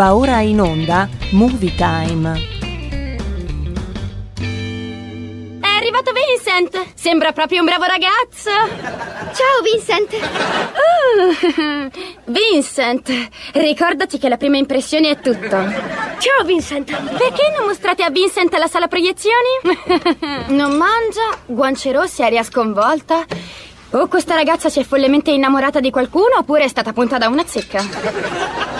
Va ora in onda Movie Time. È arrivato Vincent! Sembra proprio un bravo ragazzo! Ciao Vincent! Uh, Vincent, ricordati che la prima impressione è tutto. Ciao Vincent! Perché non mostrate a Vincent la sala proiezioni? non mangia, guance rosse, aria sconvolta. O questa ragazza si è follemente innamorata di qualcuno oppure è stata punta da una zecca.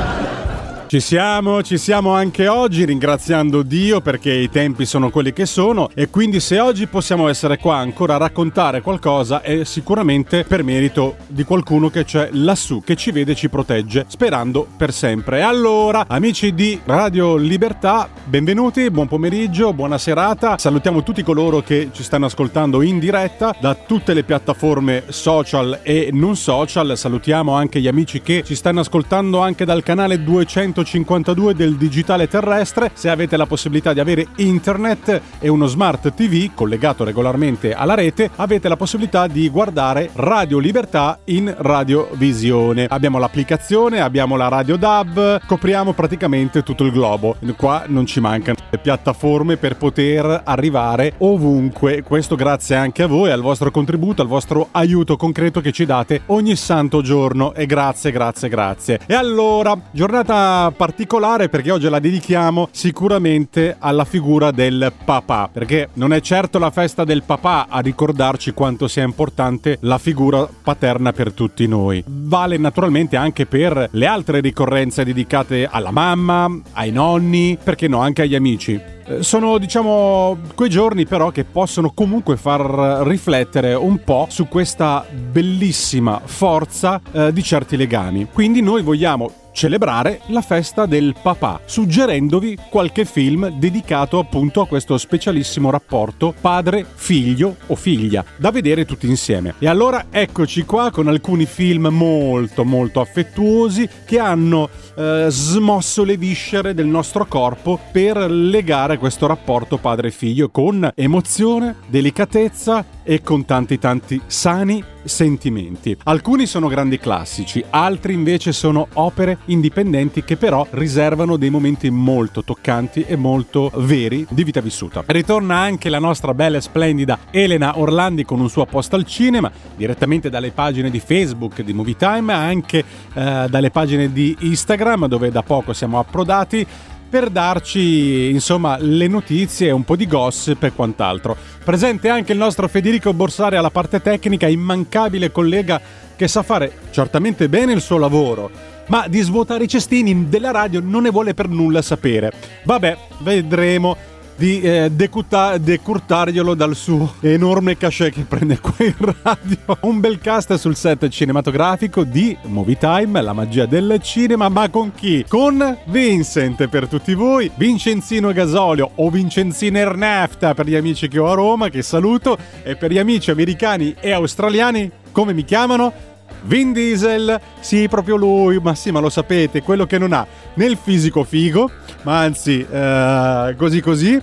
Ci siamo, ci siamo anche oggi ringraziando Dio perché i tempi sono quelli che sono e quindi se oggi possiamo essere qua ancora a raccontare qualcosa è sicuramente per merito di qualcuno che c'è lassù, che ci vede e ci protegge, sperando per sempre. Allora, amici di Radio Libertà, benvenuti, buon pomeriggio, buona serata. Salutiamo tutti coloro che ci stanno ascoltando in diretta da tutte le piattaforme social e non social. Salutiamo anche gli amici che ci stanno ascoltando anche dal canale 200 152 del digitale terrestre. Se avete la possibilità di avere internet e uno smart TV collegato regolarmente alla rete, avete la possibilità di guardare Radio Libertà in radiovisione. Abbiamo l'applicazione, abbiamo la Radio DAB, copriamo praticamente tutto il globo. Qua non ci mancano le piattaforme per poter arrivare ovunque. Questo grazie anche a voi, al vostro contributo, al vostro aiuto concreto che ci date ogni santo giorno. E grazie, grazie, grazie. E allora, giornata particolare perché oggi la dedichiamo sicuramente alla figura del papà, perché non è certo la festa del papà a ricordarci quanto sia importante la figura paterna per tutti noi. Vale naturalmente anche per le altre ricorrenze dedicate alla mamma, ai nonni, perché no, anche agli amici sono diciamo quei giorni però che possono comunque far riflettere un po' su questa bellissima forza eh, di certi legami. Quindi noi vogliamo celebrare la festa del papà, suggerendovi qualche film dedicato appunto a questo specialissimo rapporto padre-figlio o figlia, da vedere tutti insieme. E allora eccoci qua con alcuni film molto molto affettuosi che hanno eh, smosso le viscere del nostro corpo per legare questo rapporto padre-figlio con emozione, delicatezza e con tanti tanti sani sentimenti. Alcuni sono grandi classici, altri invece sono opere indipendenti che però riservano dei momenti molto toccanti e molto veri di vita vissuta. Ritorna anche la nostra bella e splendida Elena Orlandi con un suo post al cinema, direttamente dalle pagine di Facebook di Movie Time, anche eh, dalle pagine di Instagram dove da poco siamo approdati per darci insomma le notizie un po' di gossip e quant'altro. Presente anche il nostro Federico Borsari alla parte tecnica, immancabile collega che sa fare certamente bene il suo lavoro, ma di svuotare i cestini della radio non ne vuole per nulla sapere. Vabbè, vedremo di eh, decutta- decurtarglielo dal suo enorme cachet che prende qua in radio. Un bel cast sul set cinematografico di Movie Time, la magia del cinema, ma con chi? Con Vincent per tutti voi, Vincenzino Gasolio o Vincenzino Ernefta per gli amici che ho a Roma, che saluto, e per gli amici americani e australiani, come mi chiamano? Vin Diesel, sì, proprio lui, ma sì, ma lo sapete, quello che non ha né il fisico figo, ma anzi, eh, così così,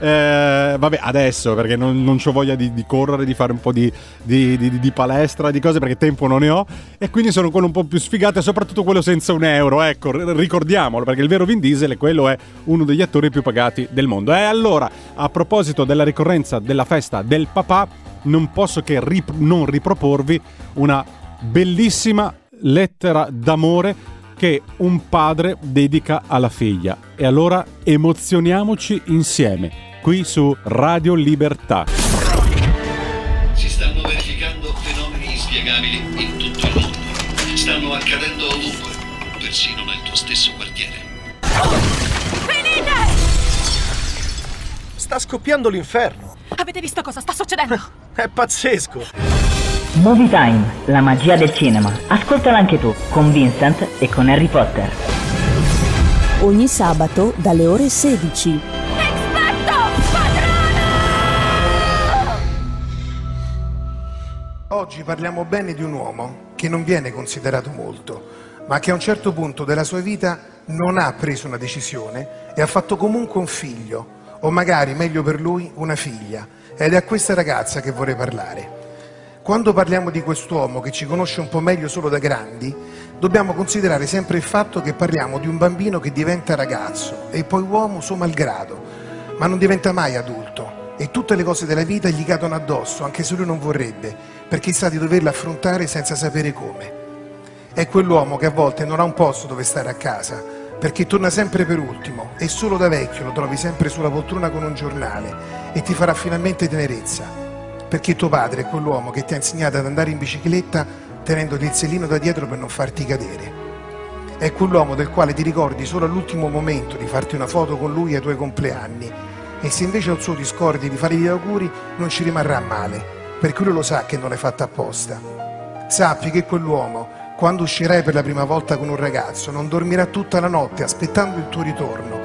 Eh, vabbè, adesso perché non, non ho voglia di, di, correre, di fare un po' di, di, di, palestra, di cose perché tempo non ne ho. E quindi sono quello un po' più sfigato e soprattutto quello senza un euro. Ecco, ricordiamolo perché il vero Vin Diesel è quello è uno degli attori più pagati del mondo. E allora, a proposito della ricorrenza della festa del papà, non posso che rip- non riproporvi una bellissima lettera d'amore che un padre dedica alla figlia. E allora emozioniamoci insieme qui su Radio Libertà. Si stanno verificando fenomeni inspiegabili in tutto il mondo. Stanno accadendo ovunque, persino nel tuo stesso quartiere. Venite! Sta scoppiando l'inferno. Avete visto cosa sta succedendo? È pazzesco. Movie Time, la magia del cinema. Ascoltala anche tu, con Vincent e con Harry Potter. Ogni sabato dalle ore 16. Oggi parliamo bene di un uomo che non viene considerato molto, ma che a un certo punto della sua vita non ha preso una decisione e ha fatto comunque un figlio, o magari, meglio per lui, una figlia. Ed è a questa ragazza che vorrei parlare. Quando parliamo di quest'uomo che ci conosce un po' meglio solo da grandi, dobbiamo considerare sempre il fatto che parliamo di un bambino che diventa ragazzo e poi uomo suo malgrado, ma non diventa mai adulto e tutte le cose della vita gli cadono addosso, anche se lui non vorrebbe, perché sa di doverle affrontare senza sapere come. È quell'uomo che a volte non ha un posto dove stare a casa, perché torna sempre per ultimo e solo da vecchio lo trovi sempre sulla poltrona con un giornale e ti farà finalmente tenerezza, perché tuo padre è quell'uomo che ti ha insegnato ad andare in bicicletta tenendoti il sellino da dietro per non farti cadere. È quell'uomo del quale ti ricordi solo all'ultimo momento di farti una foto con lui ai tuoi compleanni e se invece al suo discordi di fare gli auguri non ci rimarrà male, perché lui lo sa che non è fatta apposta. Sappi che quell'uomo, quando uscirai per la prima volta con un ragazzo, non dormirà tutta la notte aspettando il tuo ritorno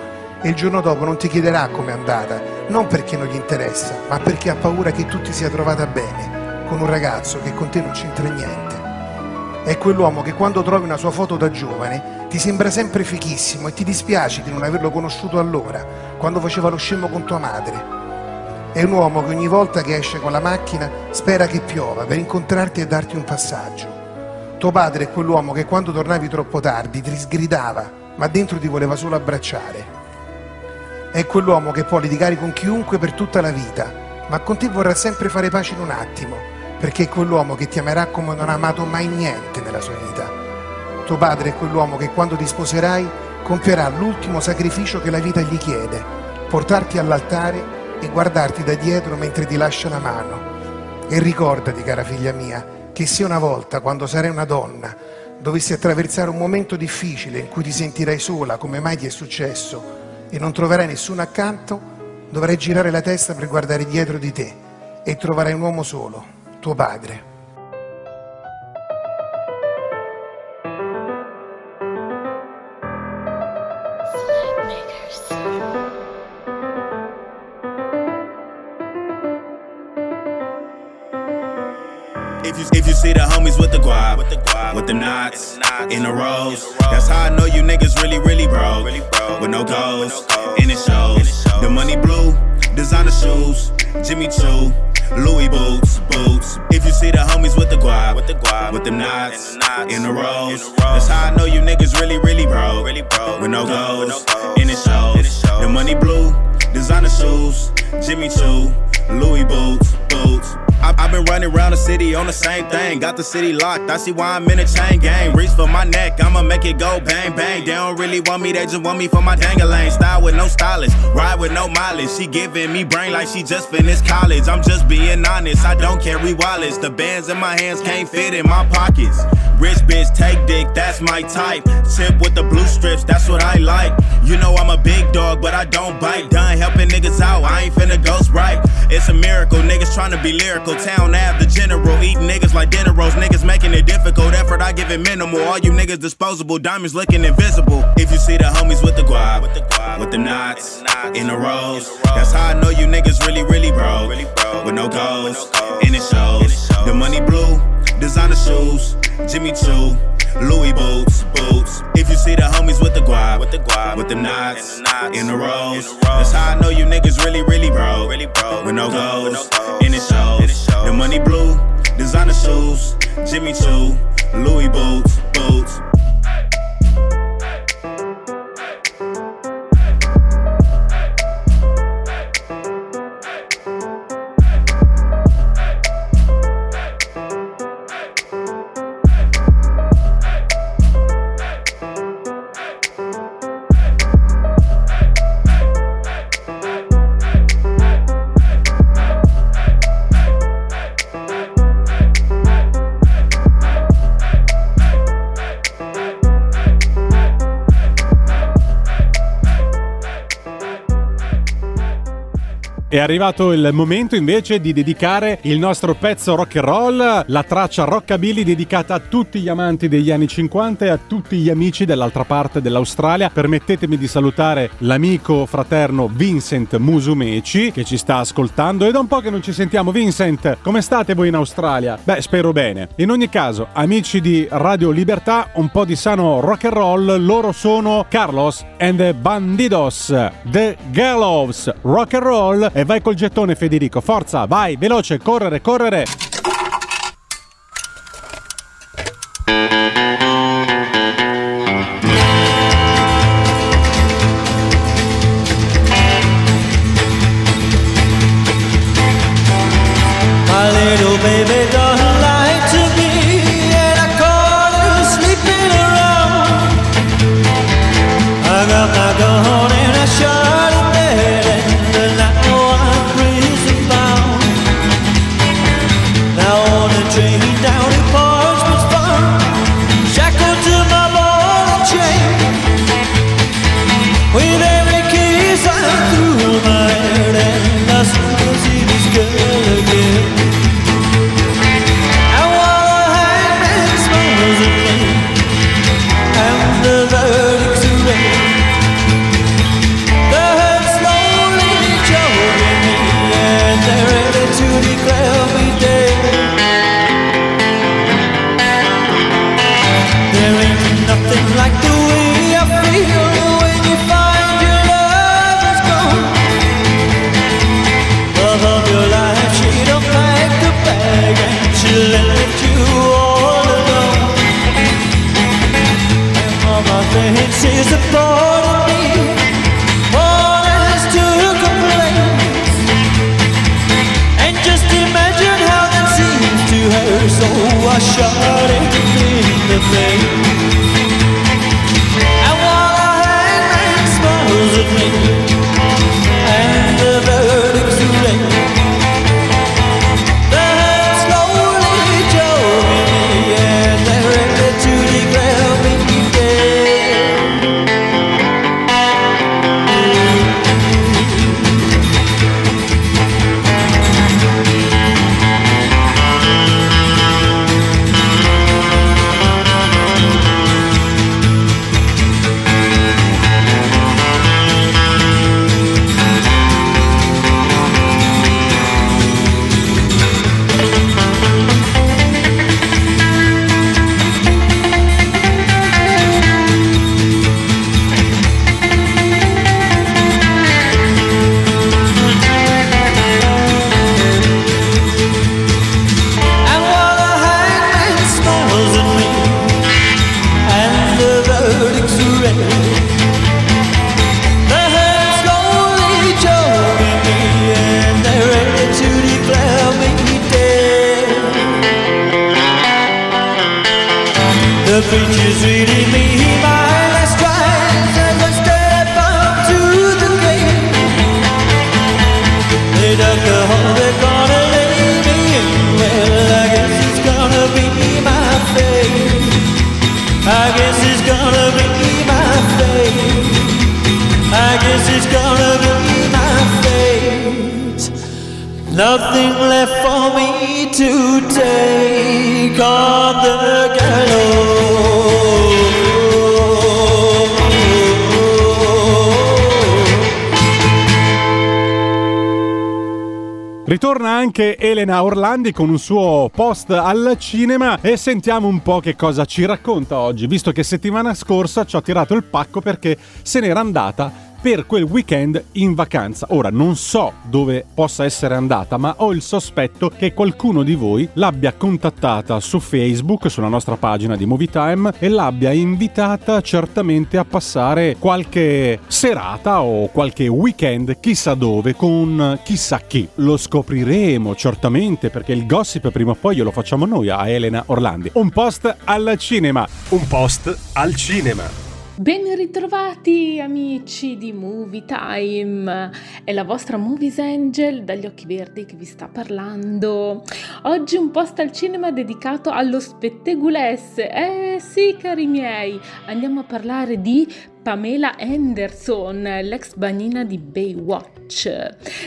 e il giorno dopo non ti chiederà com'è andata, non perché non gli interessa, ma perché ha paura che tu ti sia trovata bene con un ragazzo che con te non c'entra niente. È quell'uomo che quando trovi una sua foto da giovane ti sembra sempre fichissimo e ti dispiace di non averlo conosciuto allora, quando faceva lo scemo con tua madre. È un uomo che ogni volta che esce con la macchina spera che piova per incontrarti e darti un passaggio. Tuo padre è quell'uomo che quando tornavi troppo tardi ti sgridava, ma dentro ti voleva solo abbracciare. È quell'uomo che può litigare con chiunque per tutta la vita, ma con te vorrà sempre fare pace in un attimo perché è quell'uomo che ti amerà come non ha amato mai niente nella sua vita. Tuo padre è quell'uomo che quando ti sposerai compierà l'ultimo sacrificio che la vita gli chiede, portarti all'altare e guardarti da dietro mentre ti lascia la mano. E ricordati, cara figlia mia, che se una volta, quando sarai una donna, dovessi attraversare un momento difficile in cui ti sentirai sola, come mai ti è successo, e non troverai nessuno accanto, dovrai girare la testa per guardare dietro di te e troverai un uomo solo, tuo padre. See the homies with the guap, with the guap, with them knots, in the rows, that's how I know you niggas really, really broke. With no goals, and it shows. The money blue, designer shoes, Jimmy Choo. Louis boots, boots. If you see the homies with the guap, with the guap, with them knots, in the rows, that's how I know you niggas really, really broke. Really. With no goals, in it shows. The money blue, designer shoes, Jimmy Choo, Louis boots, I, have been running around the city on the same thing. Got the city locked. I see why I'm in a chain gang. Reach for my neck, I'ma make it go bang bang. They don't really want me, they just want me for my dangalane. Style with no stylist, ride with no mileage. She giving me brain like she just finished college. I'm just being honest, I don't carry wallets. The bands in my hands can't fit in my pockets. Rich bitch, take dick, that's my type. Tip with the blue strips, that's what I like. You know I'm a big dog, but I don't bite. Done helping niggas out, I ain't finna ghost right. It's a miracle, niggas trying to be lyrical. Town Ave, the general, eating niggas like dinner rolls. Niggas making it difficult, effort I give it minimal. All you niggas disposable, diamonds looking invisible. If you see the homies with the guap, with the, guap, with the knots, in the rows, that's how I know you niggas really, really broke. With no goals, and it shows. The money blue, designer shoes, Jimmy Choo. Louis boots, boots. If you see the homies with the guap, with the guap, with them knots, in the knots, in the rows, that's how I know you niggas really, really broke. Really broke. With no goals, in it shows. The money blue, designer shoes, Jimmy Choo, Louis boots, boots. È arrivato il momento invece di dedicare il nostro pezzo rock and roll, la traccia rockabilly dedicata a tutti gli amanti degli anni 50 e a tutti gli amici dell'altra parte dell'Australia. Permettetemi di salutare l'amico fraterno Vincent Musumeci che ci sta ascoltando. È da un po' che non ci sentiamo. Vincent, come state voi in Australia? Beh, spero bene. In ogni caso, amici di Radio Libertà, un po' di sano rock and roll. Loro sono Carlos and the Bandidos, The Gallows, rock and roll. E vai col gettone, Federico. Forza, vai, veloce, correre, correre. Nothing left for me to take on the gallows. Ritorna anche Elena Orlandi con un suo post al cinema e sentiamo un po' che cosa ci racconta oggi, visto che settimana scorsa ci ha tirato il pacco perché se n'era andata per quel weekend in vacanza. Ora non so dove possa essere andata, ma ho il sospetto che qualcuno di voi l'abbia contattata su Facebook, sulla nostra pagina di Movie Time, e l'abbia invitata certamente a passare qualche serata o qualche weekend chissà dove con chissà chi. Lo scopriremo certamente perché il gossip prima o poi glielo facciamo noi a Elena Orlandi. Un post al cinema. Un post al cinema. Ben ritrovati amici di Movie Time, è la vostra Movies Angel dagli occhi verdi che vi sta parlando. Oggi un post al cinema dedicato allo spettegulesse. Eh sì cari miei, andiamo a parlare di Pamela Anderson, l'ex bagnina di Baywatch.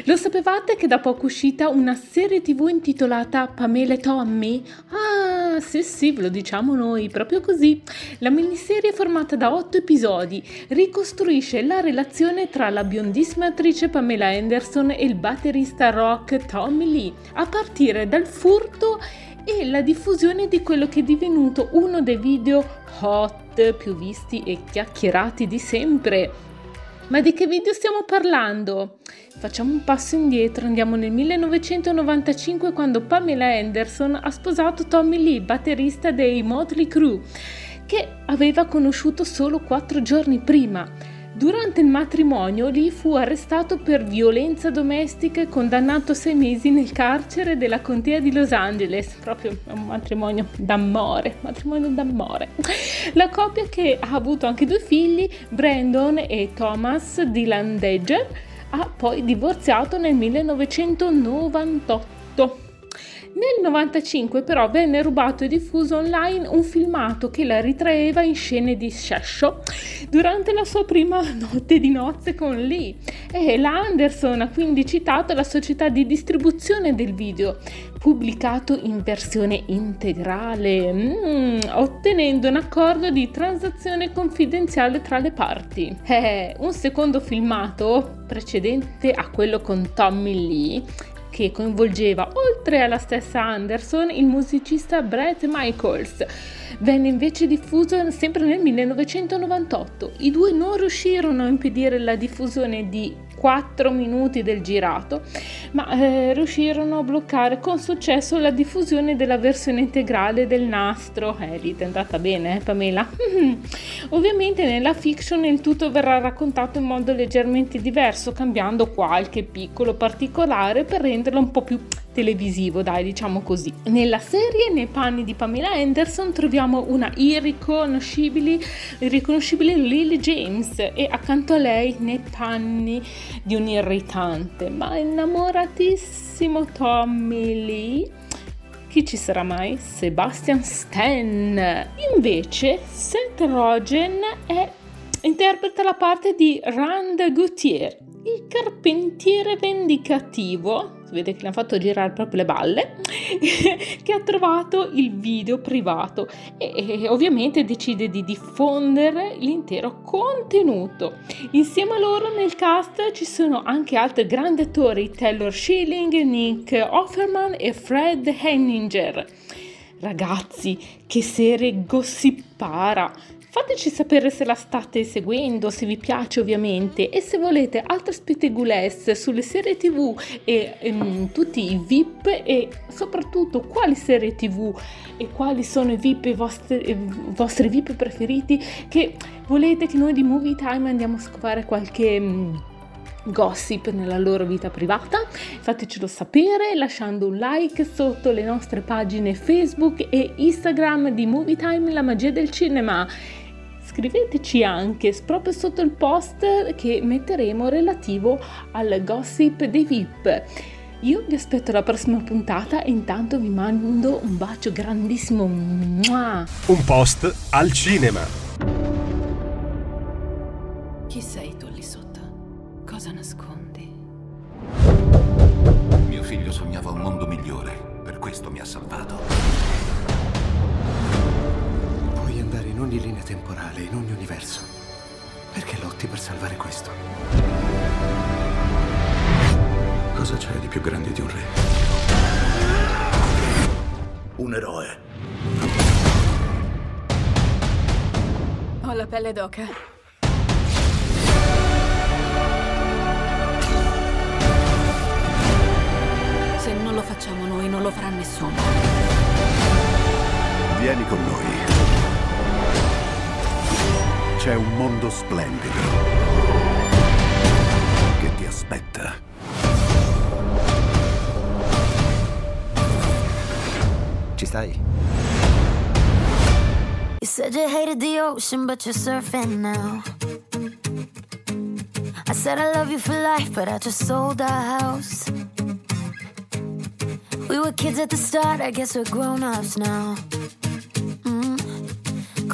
Lo sapevate che da poco è uscita una serie tv intitolata Pamela e Tommy? Ah, sì sì, ve lo diciamo noi, proprio così. La miniserie formata da otto episodi ricostruisce la relazione tra la biondissima attrice Pamela Anderson e il batterista rock Tommy Lee, a partire dal furto e la diffusione di quello che è divenuto uno dei video hot più visti e chiacchierati di sempre. Ma di che video stiamo parlando? Facciamo un passo indietro, andiamo nel 1995 quando Pamela Anderson ha sposato Tommy Lee, batterista dei Motley Crue, che aveva conosciuto solo quattro giorni prima. Durante il matrimonio Lee fu arrestato per violenza domestica e condannato a sei mesi nel carcere della contea di Los Angeles. Proprio un matrimonio d'amore, matrimonio d'amore. La coppia che ha avuto anche due figli, Brandon e Thomas Dylan Deger, ha poi divorziato nel 1998. Nel 95 però venne rubato e diffuso online un filmato che la ritraeva in scene di sesso durante la sua prima notte di nozze con Lee e la Anderson ha quindi citato la società di distribuzione del video pubblicato in versione integrale mm, ottenendo un accordo di transazione confidenziale tra le parti. Eh, un secondo filmato precedente a quello con Tommy Lee che coinvolgeva, oltre alla stessa Anderson, il musicista Brett Michaels. Venne invece diffuso sempre nel 1998. I due non riuscirono a impedire la diffusione di 4 minuti del girato, ma eh, riuscirono a bloccare con successo la diffusione della versione integrale del nastro. Eh, lì è andata bene, eh, Pamela? Ovviamente nella fiction il tutto verrà raccontato in modo leggermente diverso, cambiando qualche piccolo particolare per renderlo un po' più televisivo, dai, diciamo così. Nella serie, nei panni di Pamela Anderson, troviamo una irriconoscibile, irriconoscibile Lily James e accanto a lei, nei panni di un irritante ma innamoratissimo Tommy Lee, chi ci sarà mai? Sebastian Stan. Invece, Seth Rogen è, interpreta la parte di Rand Gauthier, il carpentiere vendicativo si vede che le hanno fatto girare proprio le balle, che ha trovato il video privato e, e, ovviamente decide di diffondere l'intero contenuto. Insieme a loro nel cast ci sono anche altri grandi attori, Taylor Schilling, Nick Offerman e Fred Henninger. Ragazzi, che serie gossipara! Fateci sapere se la state seguendo, se vi piace ovviamente e se volete altre spettegulesse sulle serie tv e ehm, tutti i VIP e soprattutto quali serie tv e quali sono i VIP, i vostri, i vostri VIP preferiti che volete che noi di Movie Time andiamo a scovare qualche... Mm, gossip nella loro vita privata. Fatecelo sapere lasciando un like sotto le nostre pagine Facebook e Instagram di Movie Time La magia del cinema scriveteci anche proprio sotto il post che metteremo relativo al gossip dei VIP. Io vi aspetto alla prossima puntata e intanto vi mando un bacio grandissimo. Un post al cinema. Chi sei tu lì sotto? Cosa nascondi? Mio figlio sognava un mondo migliore, per questo mi ha salvato. Temporale, in ogni universo. Perché lotti per salvare questo? Cosa c'è di più grande di un re? Un eroe. Ho la pelle d'oca. Se non lo facciamo noi, non lo farà nessuno. Vieni con noi. C'è un mondo splendido che ti aspetta. Ci stai? You said you hated the ocean, but you're surfing now. I said I love you for life, but I just sold our house. We were kids at the start, I guess we're grown ups now.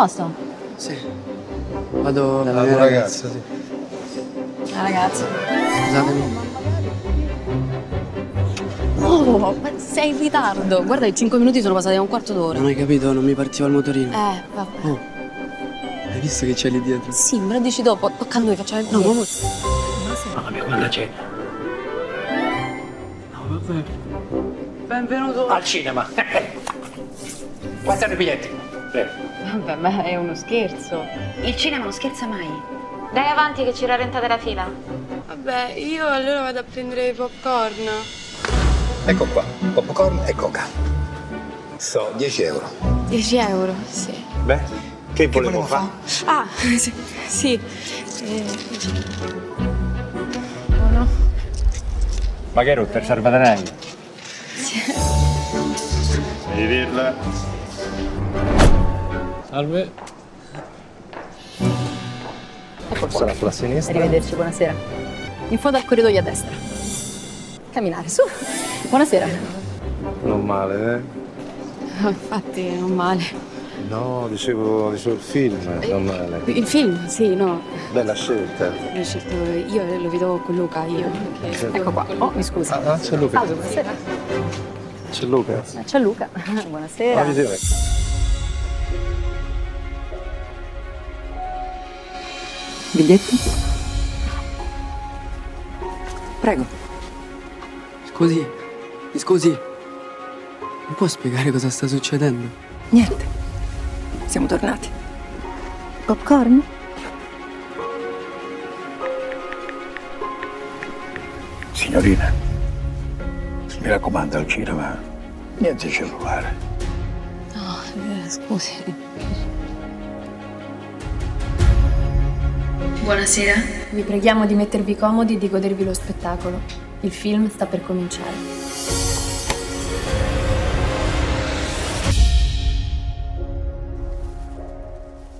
posto? Sì. Vado dalla La mia tua ragazza. ragazza, sì. La ragazza. Scusatemi. Oh, ma sei in ritardo. Guarda, i 5 minuti sono passati a un quarto d'ora. Non hai capito, non mi partiva il motorino. Eh, vabbè. Oh. Hai visto che c'è lì dietro? Sì, me lo dici dopo. Tocca a noi, facciamo il No, video. ma Mamma mia, quando c'è? No, vabbè. Benvenuto Al cinema. I biglietti? Prego. Vabbè, ma è uno scherzo. Il cinema non scherza mai. Dai avanti che ci rallentate la fila. Vabbè, io allora vado a prendere i popcorn. Ecco qua, popcorn e coca. So, 10 euro. 10 euro, sì. Beh, che volevo fare? Ah, sì. sì. Eh, Ma che ero per salvadanaio? sì. Arrivederla. Salve. Ecco qua. Sarà sulla sinistra. Arrivederci, buonasera. In fondo al corridoio a destra. Camminare, su. Buonasera. Non male, eh? Oh, infatti, non male. No, dicevo, dicevo il film, non male. Il film, sì, no. Bella scelta. Ho scelto io lo vedo con Luca, io. perché- Ecco qua. Oh, mi scusi. Ah, c'è Luca. Salve, buonasera. C'è Luca. Eh, C'è Luca. Buonasera. Ah, vedete. Biglietto? Prego. Scusi, mi scusi. Mi può spiegare cosa sta succedendo? Niente. Siamo tornati. Popcorn? Signorina, mi raccomando al cinema, niente cellulare. No, eh, scusi. Buonasera. Vi preghiamo di mettervi comodi e di godervi lo spettacolo. Il film sta per cominciare.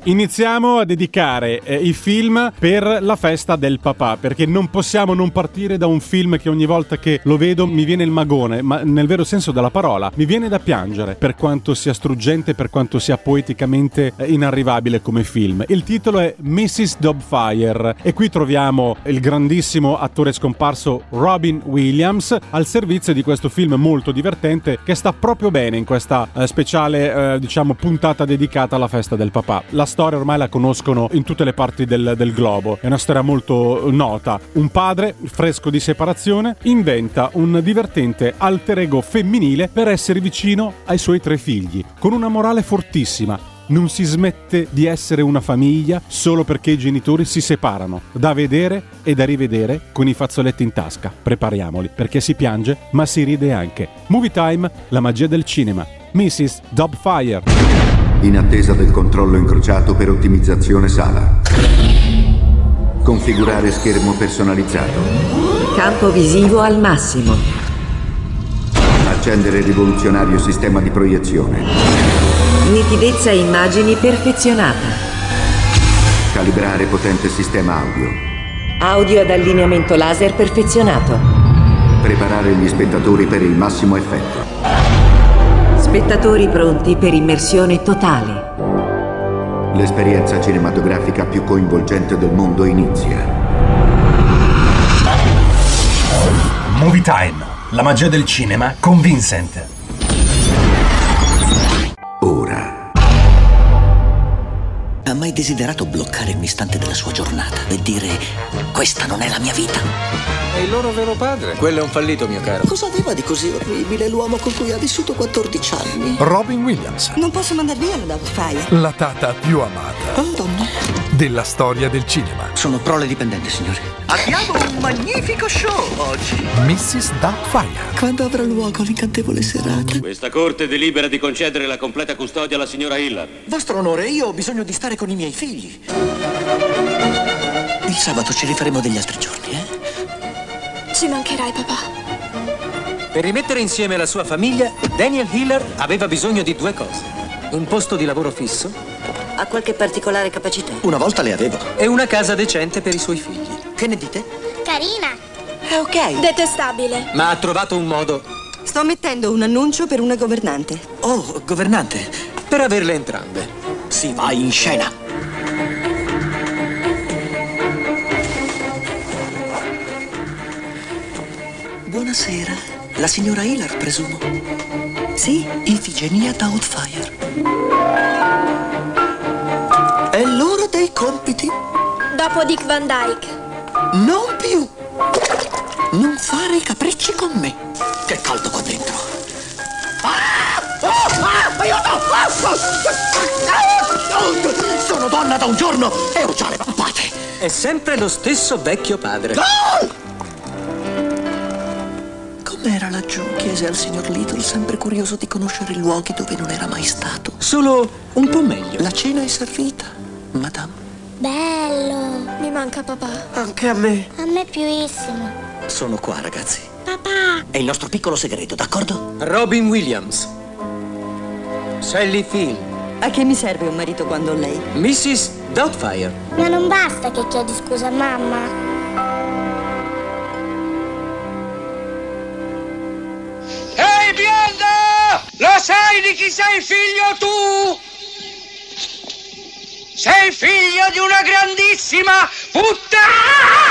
Iniziamo a dedicare eh, i film per la festa del papà, perché non possiamo non partire da un film che ogni volta che lo vedo mi viene il magone, ma nel vero senso della parola, mi viene da piangere per quanto sia struggente, per quanto sia poeticamente eh, inarrivabile come film. Il titolo è Mrs. Dobfire e qui troviamo il grandissimo attore scomparso Robin Williams al servizio di questo film molto divertente che sta proprio bene in questa eh, speciale, eh, diciamo, puntata dedicata alla festa del papà. La storia ormai la conoscono in tutte le parti del, del globo, è una storia molto nota. Un padre, fresco di separazione, inventa un divertente alter ego femminile per essere vicino ai suoi tre figli, con una morale fortissima. Non si smette di essere una famiglia solo perché i genitori si separano. Da vedere e da rivedere con i fazzoletti in tasca. Prepariamoli, perché si piange, ma si ride anche. Movie Time, la magia del cinema. Mrs. Dobfire. In attesa del controllo incrociato per ottimizzazione sala. Configurare schermo personalizzato. Campo visivo al massimo. Accendere rivoluzionario sistema di proiezione. Nitidezza immagini perfezionata. Calibrare potente sistema audio. Audio ad allineamento laser perfezionato. Preparare gli spettatori per il massimo effetto. Spettatori pronti per immersione totale. L'esperienza cinematografica più coinvolgente del mondo inizia. Movie Time, la magia del cinema con Vincent. Ora. Ha mai desiderato bloccare un istante della sua giornata e dire questa non è la mia vita? È il loro vero padre. Quello è un fallito, mio caro. Cosa aveva di così orribile l'uomo con cui ha vissuto 14 anni? Robin Williams, Non posso mandar via la Doubtfire. la tata più amata Oh, donna. della storia del cinema. Sono prole dipendente, signore. Abbiamo un magnifico show oggi. Mrs. Doubtfire. Quando avrà luogo l'incantevole serata? Questa corte delibera di concedere la completa custodia alla signora Hillard. Vostro onore, io ho bisogno di stare con i miei figli. Il sabato ci rifaremo degli altri giorni, eh? Ci mancherai, papà. Per rimettere insieme la sua famiglia, Daniel Hiller aveva bisogno di due cose. Un posto di lavoro fisso Ha qualche particolare capacità? Una volta le avevo. e una casa decente per i suoi figli. Che ne dite? Carina. È ok. Detestabile. Ma ha trovato un modo Sto mettendo un annuncio per una governante. Oh, governante. per averle entrambe. Si va in scena. Buonasera. La signora Hillard, presumo. Sì, Ifigenia Doubtfire. È l'ora dei compiti. Dopo Dick Van Dyke. Non più. Non fare i capricci con me. Che caldo qua dentro. Ah! Oh! Ah! Aiuto! Ah! Ah! Sono donna da un giorno e ho già le pappate. È sempre lo stesso vecchio padre. Com'era laggiù? chiese al signor Little, sempre curioso di conoscere luoghi dove non era mai stato. Solo un po' meglio. La cena è servita, madame. Bello. Mi manca papà. Anche a me. A me piuissimo. Sono qua, ragazzi. Papà. È il nostro piccolo segreto, d'accordo? Robin Williams. Sally Field. A che mi serve un marito quando ho lei? Mrs. Doubtfire. Ma non basta che chiedi scusa a mamma. Bionda! Lo sai di chi sei figlio tu? Sei figlio di una grandissima puttana!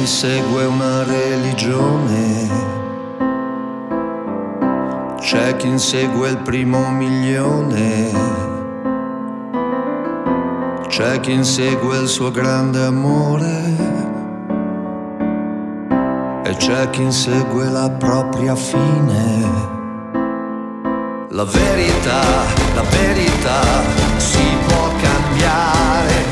Chi segue una religione, c'è chi insegue il primo milione, c'è chi insegue il suo grande amore e c'è chi insegue la propria fine. La verità, la verità si può cambiare.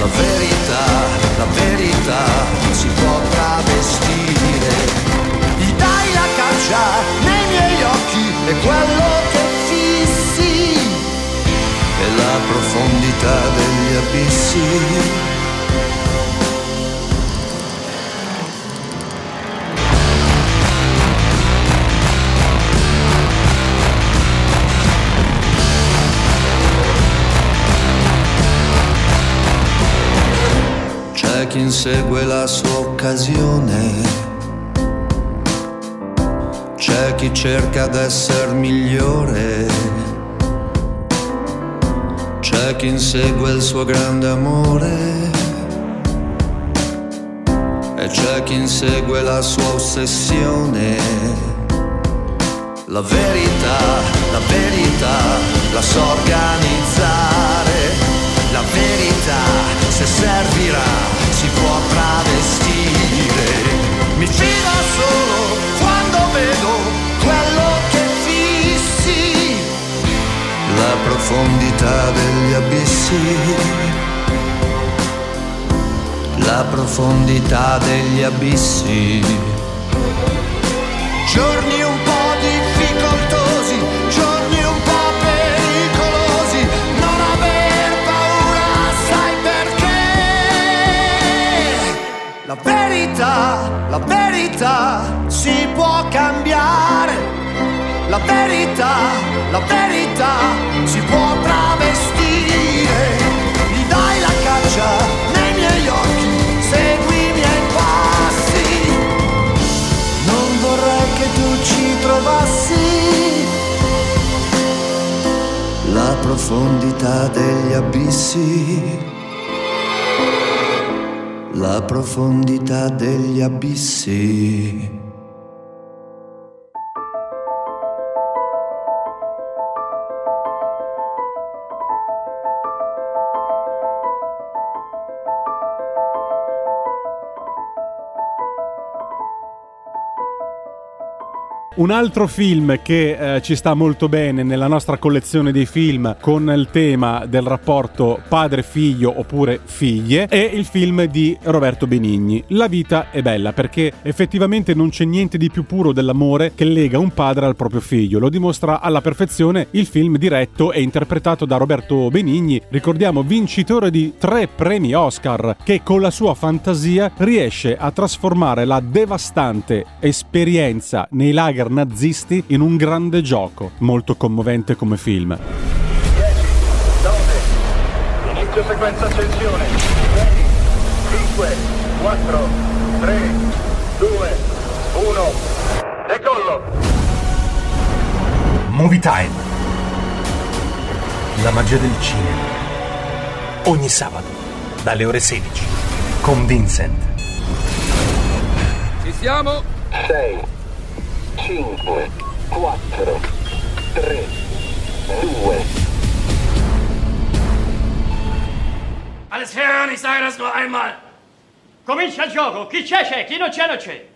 La verità, la verità si può travestire. Gli dai la caccia nei miei occhi e quello che fissi è la profondità degli abissi. Chi insegue la sua occasione. C'è chi cerca d'essere migliore. C'è chi insegue il suo grande amore. E c'è chi insegue la sua ossessione. La verità, la verità, la so organizzare. La verità, se servirà, può travestire. Mi fido solo quando vedo quello che fissi. La profondità degli abissi. La profondità degli abissi. Giorni un po' verità, la verità si può cambiare. La verità, la verità si può travestire. Gli dai la caccia nei miei occhi, segui i miei passi. Non vorrei che tu ci trovassi la profondità degli abissi. La profondità degli abissi. Un altro film che eh, ci sta molto bene nella nostra collezione dei film con il tema del rapporto padre-figlio oppure figlie è il film di Roberto Benigni. La vita è bella perché effettivamente non c'è niente di più puro dell'amore che lega un padre al proprio figlio. Lo dimostra alla perfezione il film diretto e interpretato da Roberto Benigni, ricordiamo vincitore di tre premi Oscar, che con la sua fantasia riesce a trasformare la devastante esperienza nei lager nazisti in un grande gioco, molto commovente come film. Inizio sequenza accensione. 6, 5, 4, 3, 2, 1. Decollo. Movie Time. La magia del cinema. Ogni sabato, dalle ore 16. Con Vincent. Ci siamo? 6, 5, 4, 3, 2. Alles Herren, ich sage das nur einmal. Comincia il gioco. Chi c'è c'è, chi non c'è non c'è.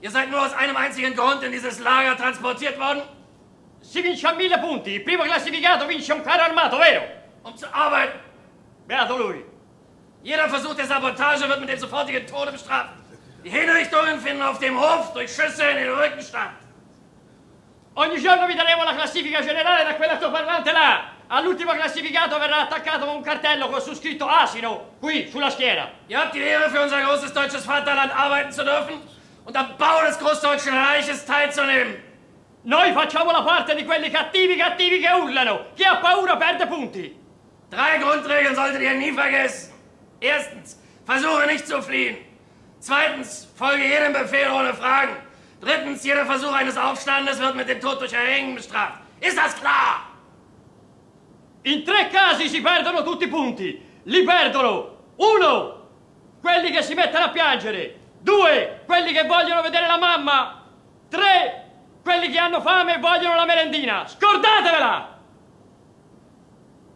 Ihr seid nur aus einem einzigen Grund in dieses Lager transportiert worden? Si vince a mille punti. Il primo classificato vince un carro armato, vero? Um zu arbeiten. Beato lui. Jeder Versuch der Sabotage wird mit dem sofortigen Tode bestraft. Die Hinrichtungen finden auf dem Hof durch Schüsse in den Rücken statt. Ogni giorno vi daremo la classifica generale da quella parlante là. All'ultimo classificato verrà attaccato un cartello con su scritto asino, qui, sulla schiena. Ihr habt die Ehre, für unser großes deutsches Vaterland arbeiten zu dürfen und am Bau des Großdeutschen Reiches teilzunehmen. Noi facciamo la parte di quelli cattivi cattivi che urlano. Chi ha paura perde punti. Drei Grundregeln solltet ihr nie vergessen. Erstens, versuche nicht zu fliehen. Zweitens, folge jedem Befehl ohne Fragen. Drittens, jeder Versuch eines Aufstandes wird mit dem Tod durch Erhängen bestraft. Ist das klar? In tre casi si perdono tutti i punti. Li perdono. Uno, quelli che si mettono a piangere. Due, quelli che vogliono vedere la mamma. Tre, quelli che hanno fame e vogliono la merendina. Scordatevela!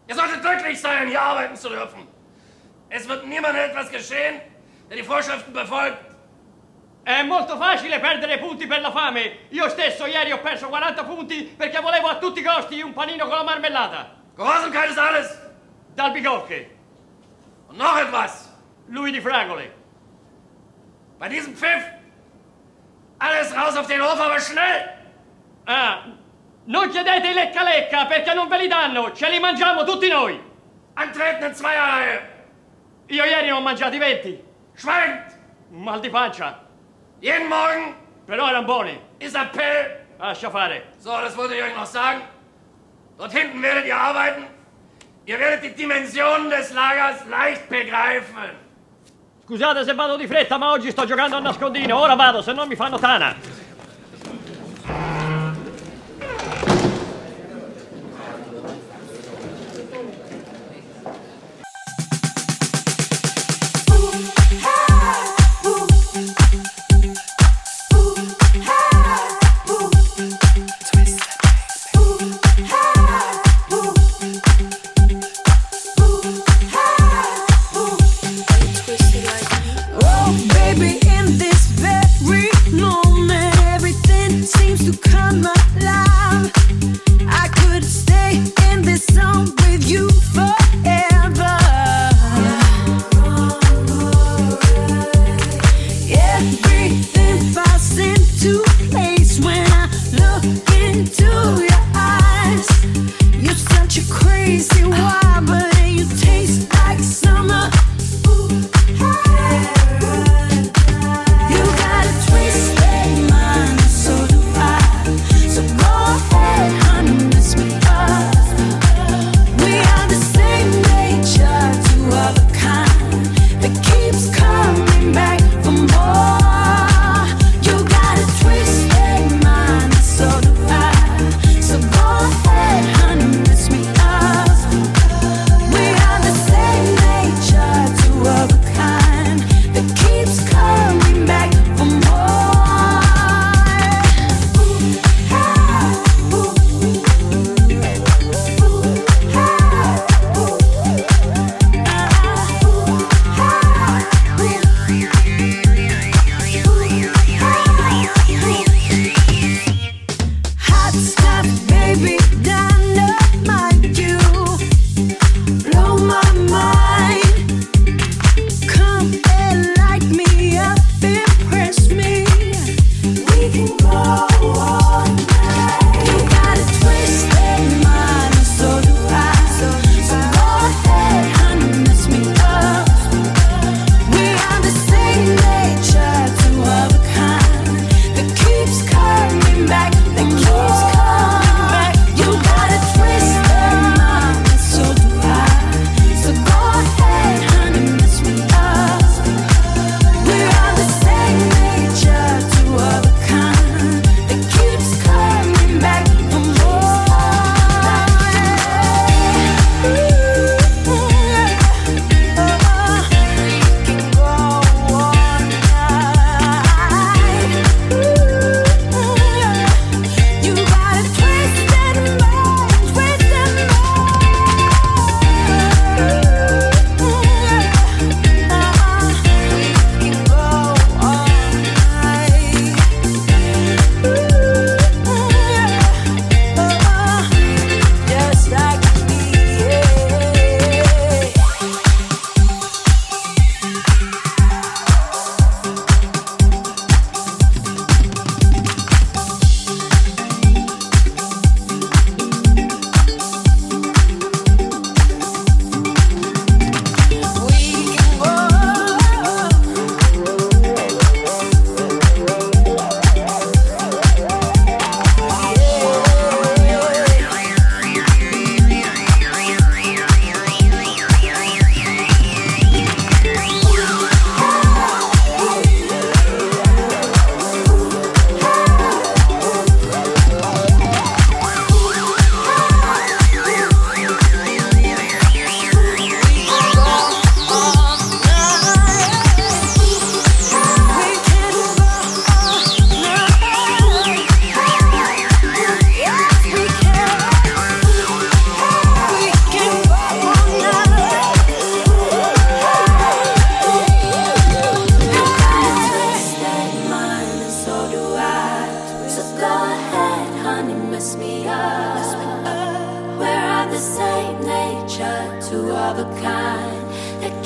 Ihr solltet glücklich sein, hier arbeiten zu dürfen. Es wird niemandem etwas geschehen, der die Vorschriften befolgt. È molto facile perdere punti per la fame. Io stesso ieri ho perso 40 punti perché volevo a tutti i costi un panino con la marmellata. Gehorsamkeit ist alles. Dal Bicocche. Noch etwas. Lui di Fragole. Bei diesem Pfiff. Alles raus auf den Hof, aber schnell. Ah, non chiedete i lecca lecca perché non ve li danno. Ce li mangiamo tutti noi. Antreten in Zweierreihe. Io ieri ne ho mangiati 20. Schweigt. Mal di pancia. Jeden Morgen. Però erano buoni. Ist Appell. Lascia fare. So, das wollte ich euch noch sagen. Dort hinten werdet ihr arbeiten. Ihr werdet die Dimensionen des Lagers leicht begreifen. Scusate se vado di fretta, ma oggi sto giocando a nascondino. Ora vado, se no mi fanno tana. you crazy. Why? But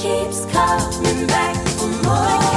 keeps coming back for more.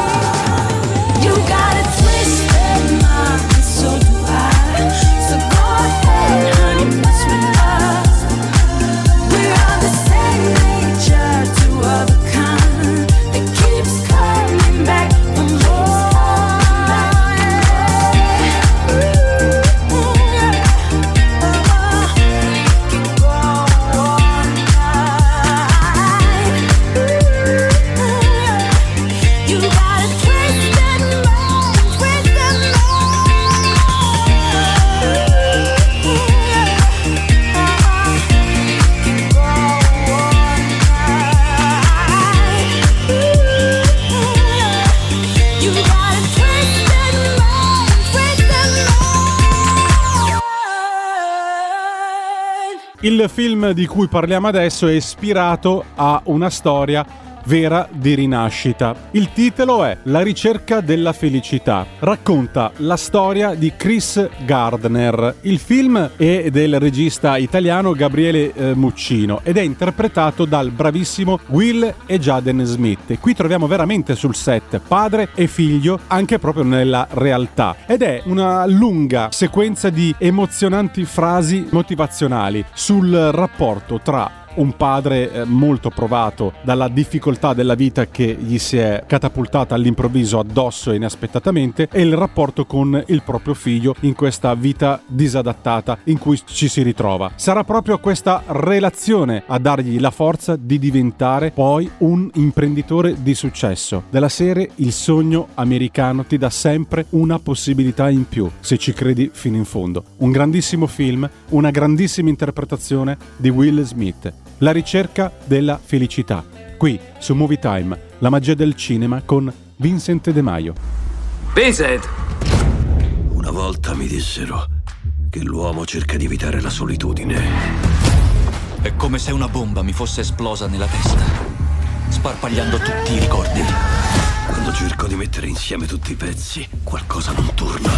Il film di cui parliamo adesso è ispirato a una storia vera di rinascita. Il titolo è La ricerca della felicità. Racconta la storia di Chris Gardner. Il film è del regista italiano Gabriele eh, Muccino ed è interpretato dal bravissimo Will e Jaden Smith. Qui troviamo veramente sul set padre e figlio anche proprio nella realtà ed è una lunga sequenza di emozionanti frasi motivazionali sul rapporto tra un padre eh, molto provato dalla difficoltà della vita che gli si è catapultata all'improvviso addosso e inaspettatamente e il rapporto con il proprio figlio in questa vita disadattata in cui ci si ritrova. Sarà proprio questa relazione a dargli la forza di diventare poi un imprenditore di successo. Della serie Il sogno americano ti dà sempre una possibilità in più se ci credi fino in fondo. Un grandissimo film, una grandissima interpretazione di Will Smith. La ricerca della felicità. Qui su Movie Time, la magia del cinema con Vincent De Maio. Vincent! Una volta mi dissero che l'uomo cerca di evitare la solitudine. È come se una bomba mi fosse esplosa nella testa, sparpagliando tutti i ricordi. Quando cerco di mettere insieme tutti i pezzi, qualcosa non torna.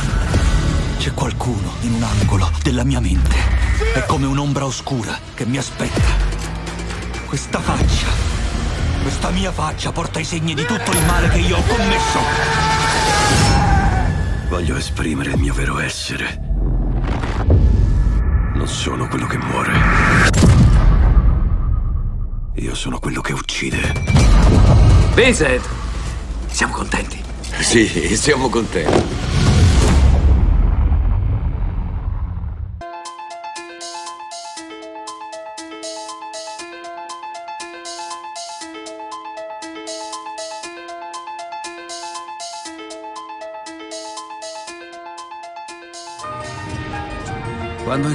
C'è qualcuno in un angolo della mia mente. È come un'ombra oscura che mi aspetta. Questa faccia, questa mia faccia porta i segni di tutto il male che io ho commesso. Voglio esprimere il mio vero essere. Non sono quello che muore. Io sono quello che uccide. Vincent! Siamo contenti. Sì, siamo contenti.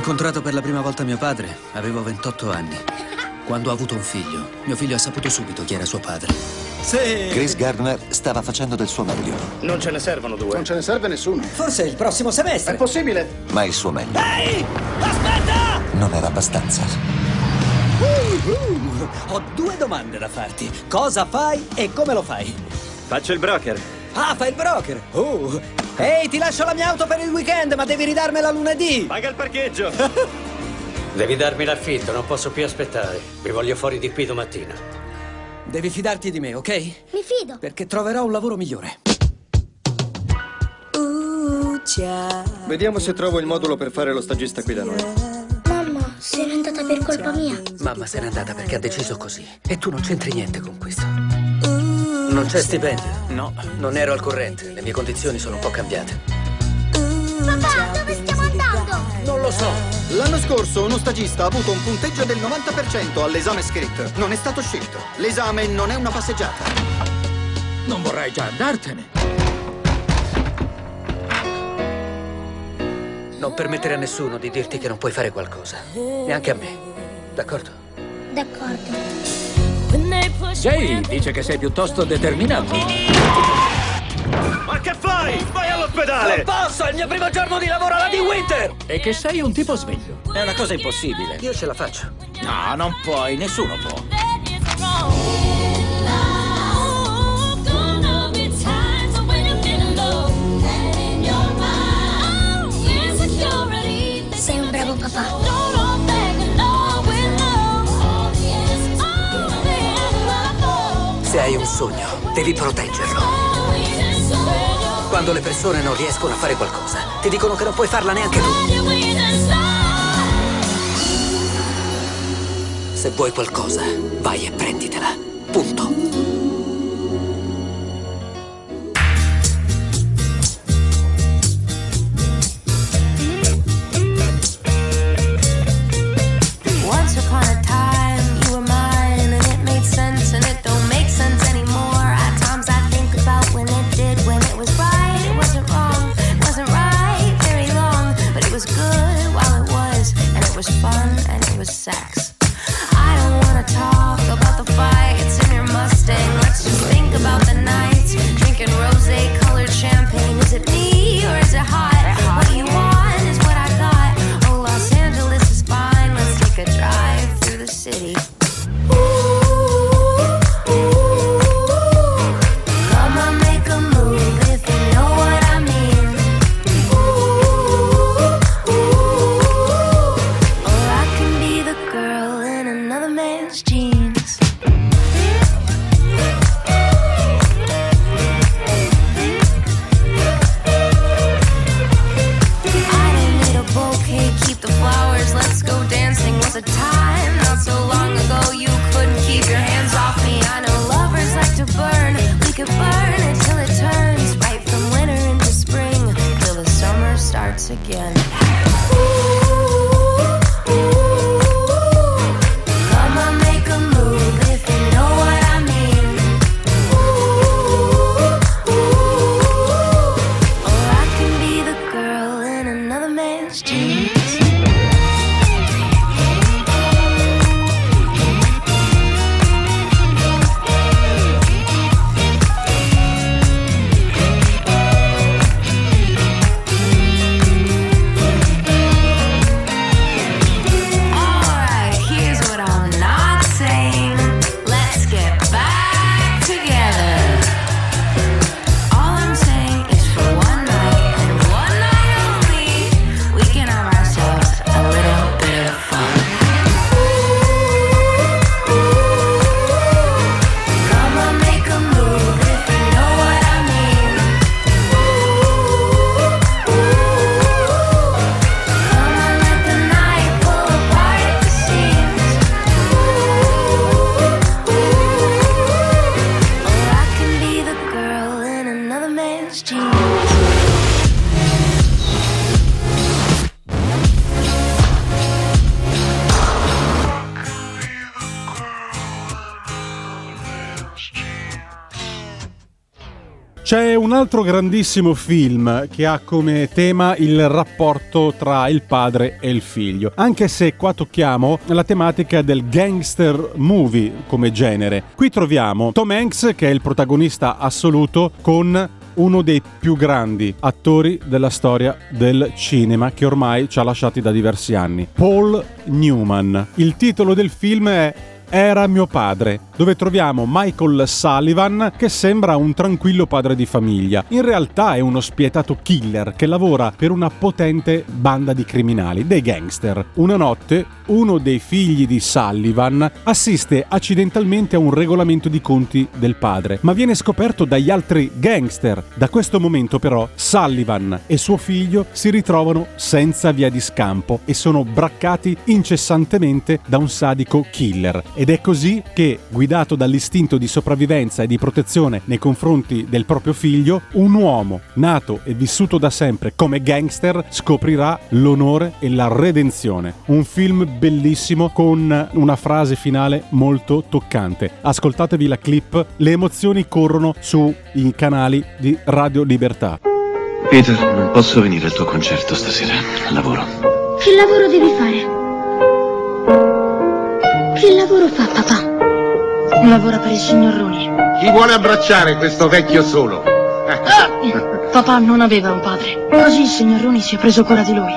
Incontrato per la prima volta mio padre, avevo 28 anni. Quando ho avuto un figlio, mio figlio ha saputo subito chi era suo padre. Chris Gardner stava facendo del suo meglio, Non ce ne servono due. Non ce ne serve nessuno. Forse il prossimo semestre. È possibile. ma il suo meglio Ehi! Aspetta! non era abbastanza. Uh, ho due domande da farti. Cosa fai e come lo fai? Faccio il broker. Ah, fai il broker. Uh. Ehi, ti lascio la mia auto per il weekend, ma devi ridarmela lunedì. Paga il parcheggio. Devi darmi l'affitto, non posso più aspettare. Vi voglio fuori di qui domattina. Devi fidarti di me, ok? Mi fido. Perché troverò un lavoro migliore. Vediamo se trovo il modulo per fare lo stagista qui da noi. Mamma, se n'è andata per colpa mia. Mamma se n'è andata perché ha deciso così. E tu non c'entri niente con questo. Non c'è stipendio? No. Non ero al corrente. Le mie condizioni sono un po' cambiate. Papà, dove stiamo andando? Non lo so. L'anno scorso uno stagista ha avuto un punteggio del 90% all'esame scritto. Non è stato scelto. L'esame non è una passeggiata. Non vorrai già andartene. Non permettere a nessuno di dirti che non puoi fare qualcosa. Neanche a me. D'accordo? D'accordo. Jay dice che sei piuttosto determinato. Ma che fai? Vai all'ospedale! Non posso, è il mio primo giorno di lavoro alla di Winter! E che sei un tipo sveglio. È una cosa impossibile. Io ce la faccio. No, non puoi, nessuno può. Sei un Bravo papà. Se hai un sogno, devi proteggerlo. Quando le persone non riescono a fare qualcosa, ti dicono che non puoi farla neanche tu. Se vuoi qualcosa, vai e prenditela. Punto. Altro grandissimo film che ha come tema il rapporto tra il padre e il figlio, anche se qua tocchiamo la tematica del gangster movie come genere. Qui troviamo Tom Hanks che è il protagonista assoluto con uno dei più grandi attori della storia del cinema che ormai ci ha lasciati da diversi anni, Paul Newman. Il titolo del film è era mio padre, dove troviamo Michael Sullivan che sembra un tranquillo padre di famiglia. In realtà è uno spietato killer che lavora per una potente banda di criminali, dei gangster. Una notte uno dei figli di Sullivan assiste accidentalmente a un regolamento di conti del padre, ma viene scoperto dagli altri gangster. Da questo momento però Sullivan e suo figlio si ritrovano senza via di scampo e sono braccati incessantemente da un sadico killer. Ed è così che, guidato dall'istinto di sopravvivenza e di protezione nei confronti del proprio figlio, un uomo nato e vissuto da sempre come gangster scoprirà l'onore e la redenzione. Un film bellissimo con una frase finale molto toccante. Ascoltatevi la clip, le emozioni corrono sui canali di Radio Libertà. Peter, non posso venire al tuo concerto stasera. Lavoro. Che lavoro devi fare? Che lavoro fa papà? Lavora per il signor Rooney. Chi vuole abbracciare questo vecchio solo? Papà non aveva un padre. Così il signor Rooney si è preso cura di lui.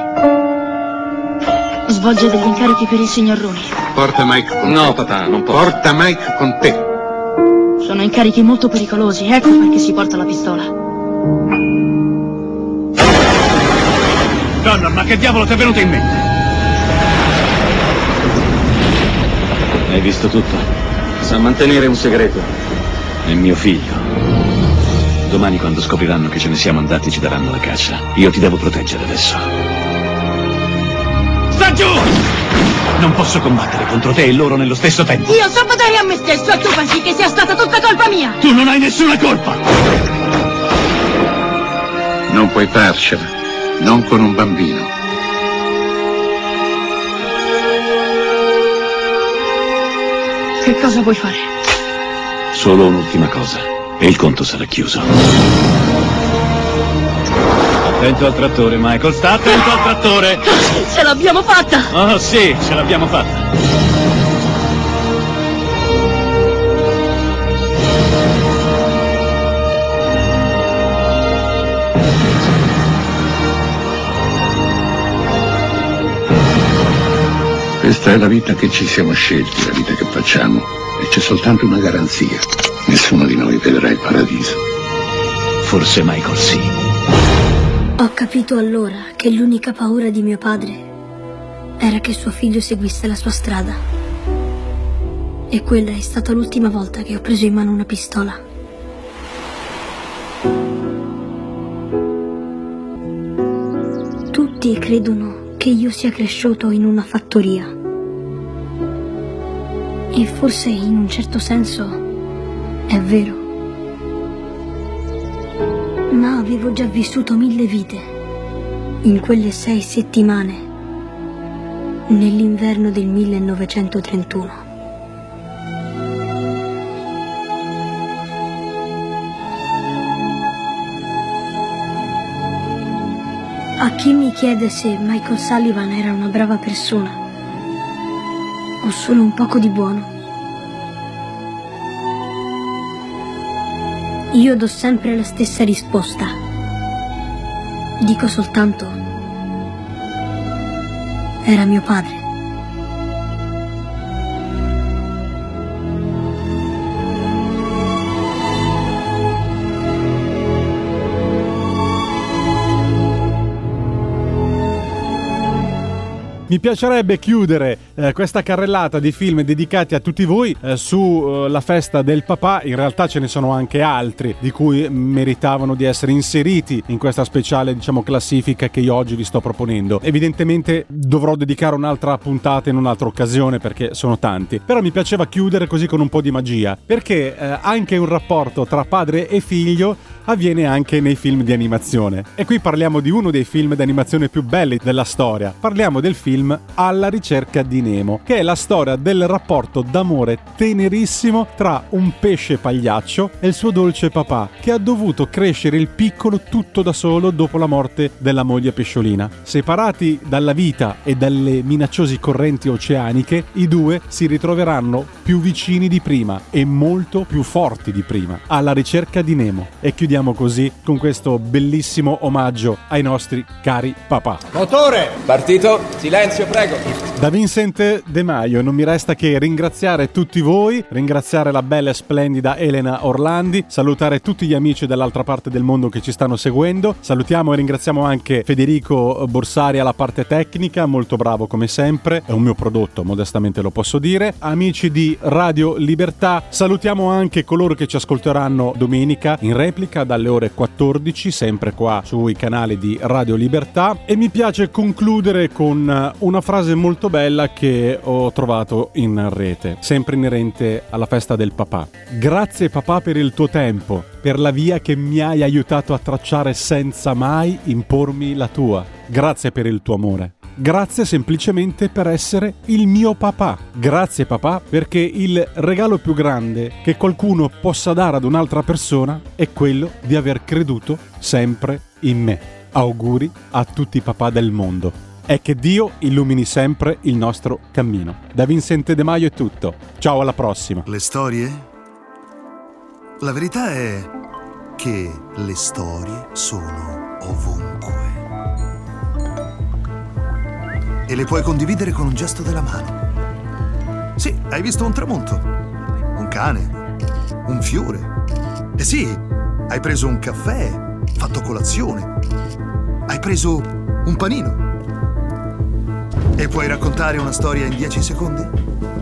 Svolge degli incarichi per il signor Rooney. Porta Mike con No, te. papà, non posso. Porta Mike con te. Sono incarichi molto pericolosi, ecco perché si porta la pistola. Connor, ma che diavolo ti è venuto in mente? Hai visto tutto? Sa mantenere un segreto. È mio figlio. Domani quando scopriranno che ce ne siamo andati ci daranno la caccia. Io ti devo proteggere adesso. Sta giù! Non posso combattere contro te e loro nello stesso tempo. Io so badare a me stesso e tu pensi che sia stata tutta colpa mia! Tu non hai nessuna colpa! Non puoi farcela, non con un bambino. Che cosa vuoi fare? Solo un'ultima cosa. E il conto sarà chiuso. Attento al trattore, Michael. Sta attento al trattore! Ce l'abbiamo fatta! Oh sì, ce l'abbiamo fatta. Questa è la vita che ci siamo scelti, la vita che facciamo. E c'è soltanto una garanzia. Nessuno di noi vedrà il paradiso. Forse Michael sì. Ho capito allora che l'unica paura di mio padre era che suo figlio seguisse la sua strada. E quella è stata l'ultima volta che ho preso in mano una pistola. Tutti credono che io sia cresciuto in una fattoria. E forse in un certo senso è vero. Ma avevo già vissuto mille vite in quelle sei settimane nell'inverno del 1931. Chi mi chiede se Michael Sullivan era una brava persona o solo un poco di buono, io do sempre la stessa risposta. Dico soltanto, era mio padre. Mi piacerebbe chiudere eh, questa carrellata di film dedicati a tutti voi eh, sulla festa del papà. In realtà ce ne sono anche altri di cui meritavano di essere inseriti in questa speciale, diciamo, classifica che io oggi vi sto proponendo. Evidentemente dovrò dedicare un'altra puntata in un'altra occasione perché sono tanti. Però mi piaceva chiudere così con un po' di magia, perché eh, anche un rapporto tra padre e figlio avviene anche nei film di animazione. E qui parliamo di uno dei film di animazione più belli della storia. Parliamo del film Alla ricerca di Nemo, che è la storia del rapporto d'amore tenerissimo tra un pesce pagliaccio e il suo dolce papà, che ha dovuto crescere il piccolo tutto da solo dopo la morte della moglie pesciolina. Separati dalla vita e dalle minacciosi correnti oceaniche, i due si ritroveranno più vicini di prima e molto più forti di prima. Alla ricerca di Nemo. E chiudiamo chiudiamo così con questo bellissimo omaggio ai nostri cari papà. Motore! Partito. Silenzio, prego. Da Vincent De Maio non mi resta che ringraziare tutti voi, ringraziare la bella e splendida Elena Orlandi, salutare tutti gli amici dall'altra parte del mondo che ci stanno seguendo. Salutiamo e ringraziamo anche Federico Borsari alla parte tecnica, molto bravo come sempre, è un mio prodotto, modestamente lo posso dire. Amici di Radio Libertà, salutiamo anche coloro che ci ascolteranno domenica in replica dalle ore 14, sempre qua sui canali di Radio Libertà. E mi piace concludere con una frase molto bella che ho trovato in rete, sempre inerente alla festa del papà. Grazie papà per il tuo tempo, per la via che mi hai aiutato a tracciare senza mai impormi la tua. Grazie per il tuo amore. Grazie semplicemente per essere il mio papà. Grazie papà perché il regalo più grande che qualcuno possa dare ad un'altra persona è quello di aver creduto sempre in me. Auguri a tutti i papà del mondo. E che Dio illumini sempre il nostro cammino. Da Vincente De Maio è tutto. Ciao alla prossima. Le storie? La verità è che le storie sono ovunque. E le puoi condividere con un gesto della mano. Sì, hai visto un tramonto, un cane, un fiore. E sì, hai preso un caffè, fatto colazione. Hai preso un panino. E puoi raccontare una storia in 10 secondi?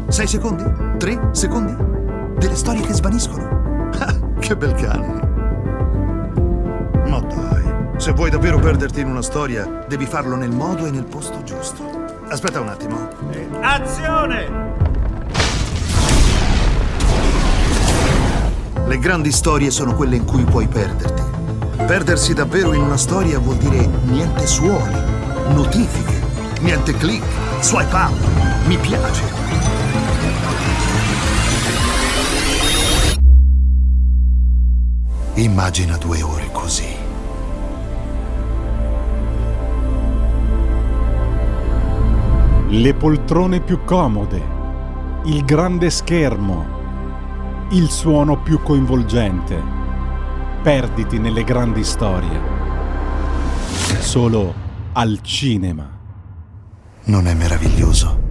Sei secondi? Tre secondi? Delle storie che svaniscono. Ah, che bel cane. Ma dai, se vuoi davvero perderti in una storia, devi farlo nel modo e nel posto giusto. Aspetta un attimo. Azione! Le grandi storie sono quelle in cui puoi perderti. Perdersi davvero in una storia vuol dire niente suoni, notifiche, niente click, swipe up, mi piace. Immagina due ore così. Le poltrone più comode, il grande schermo, il suono più coinvolgente. Perditi nelle grandi storie. Solo al cinema. Non è meraviglioso?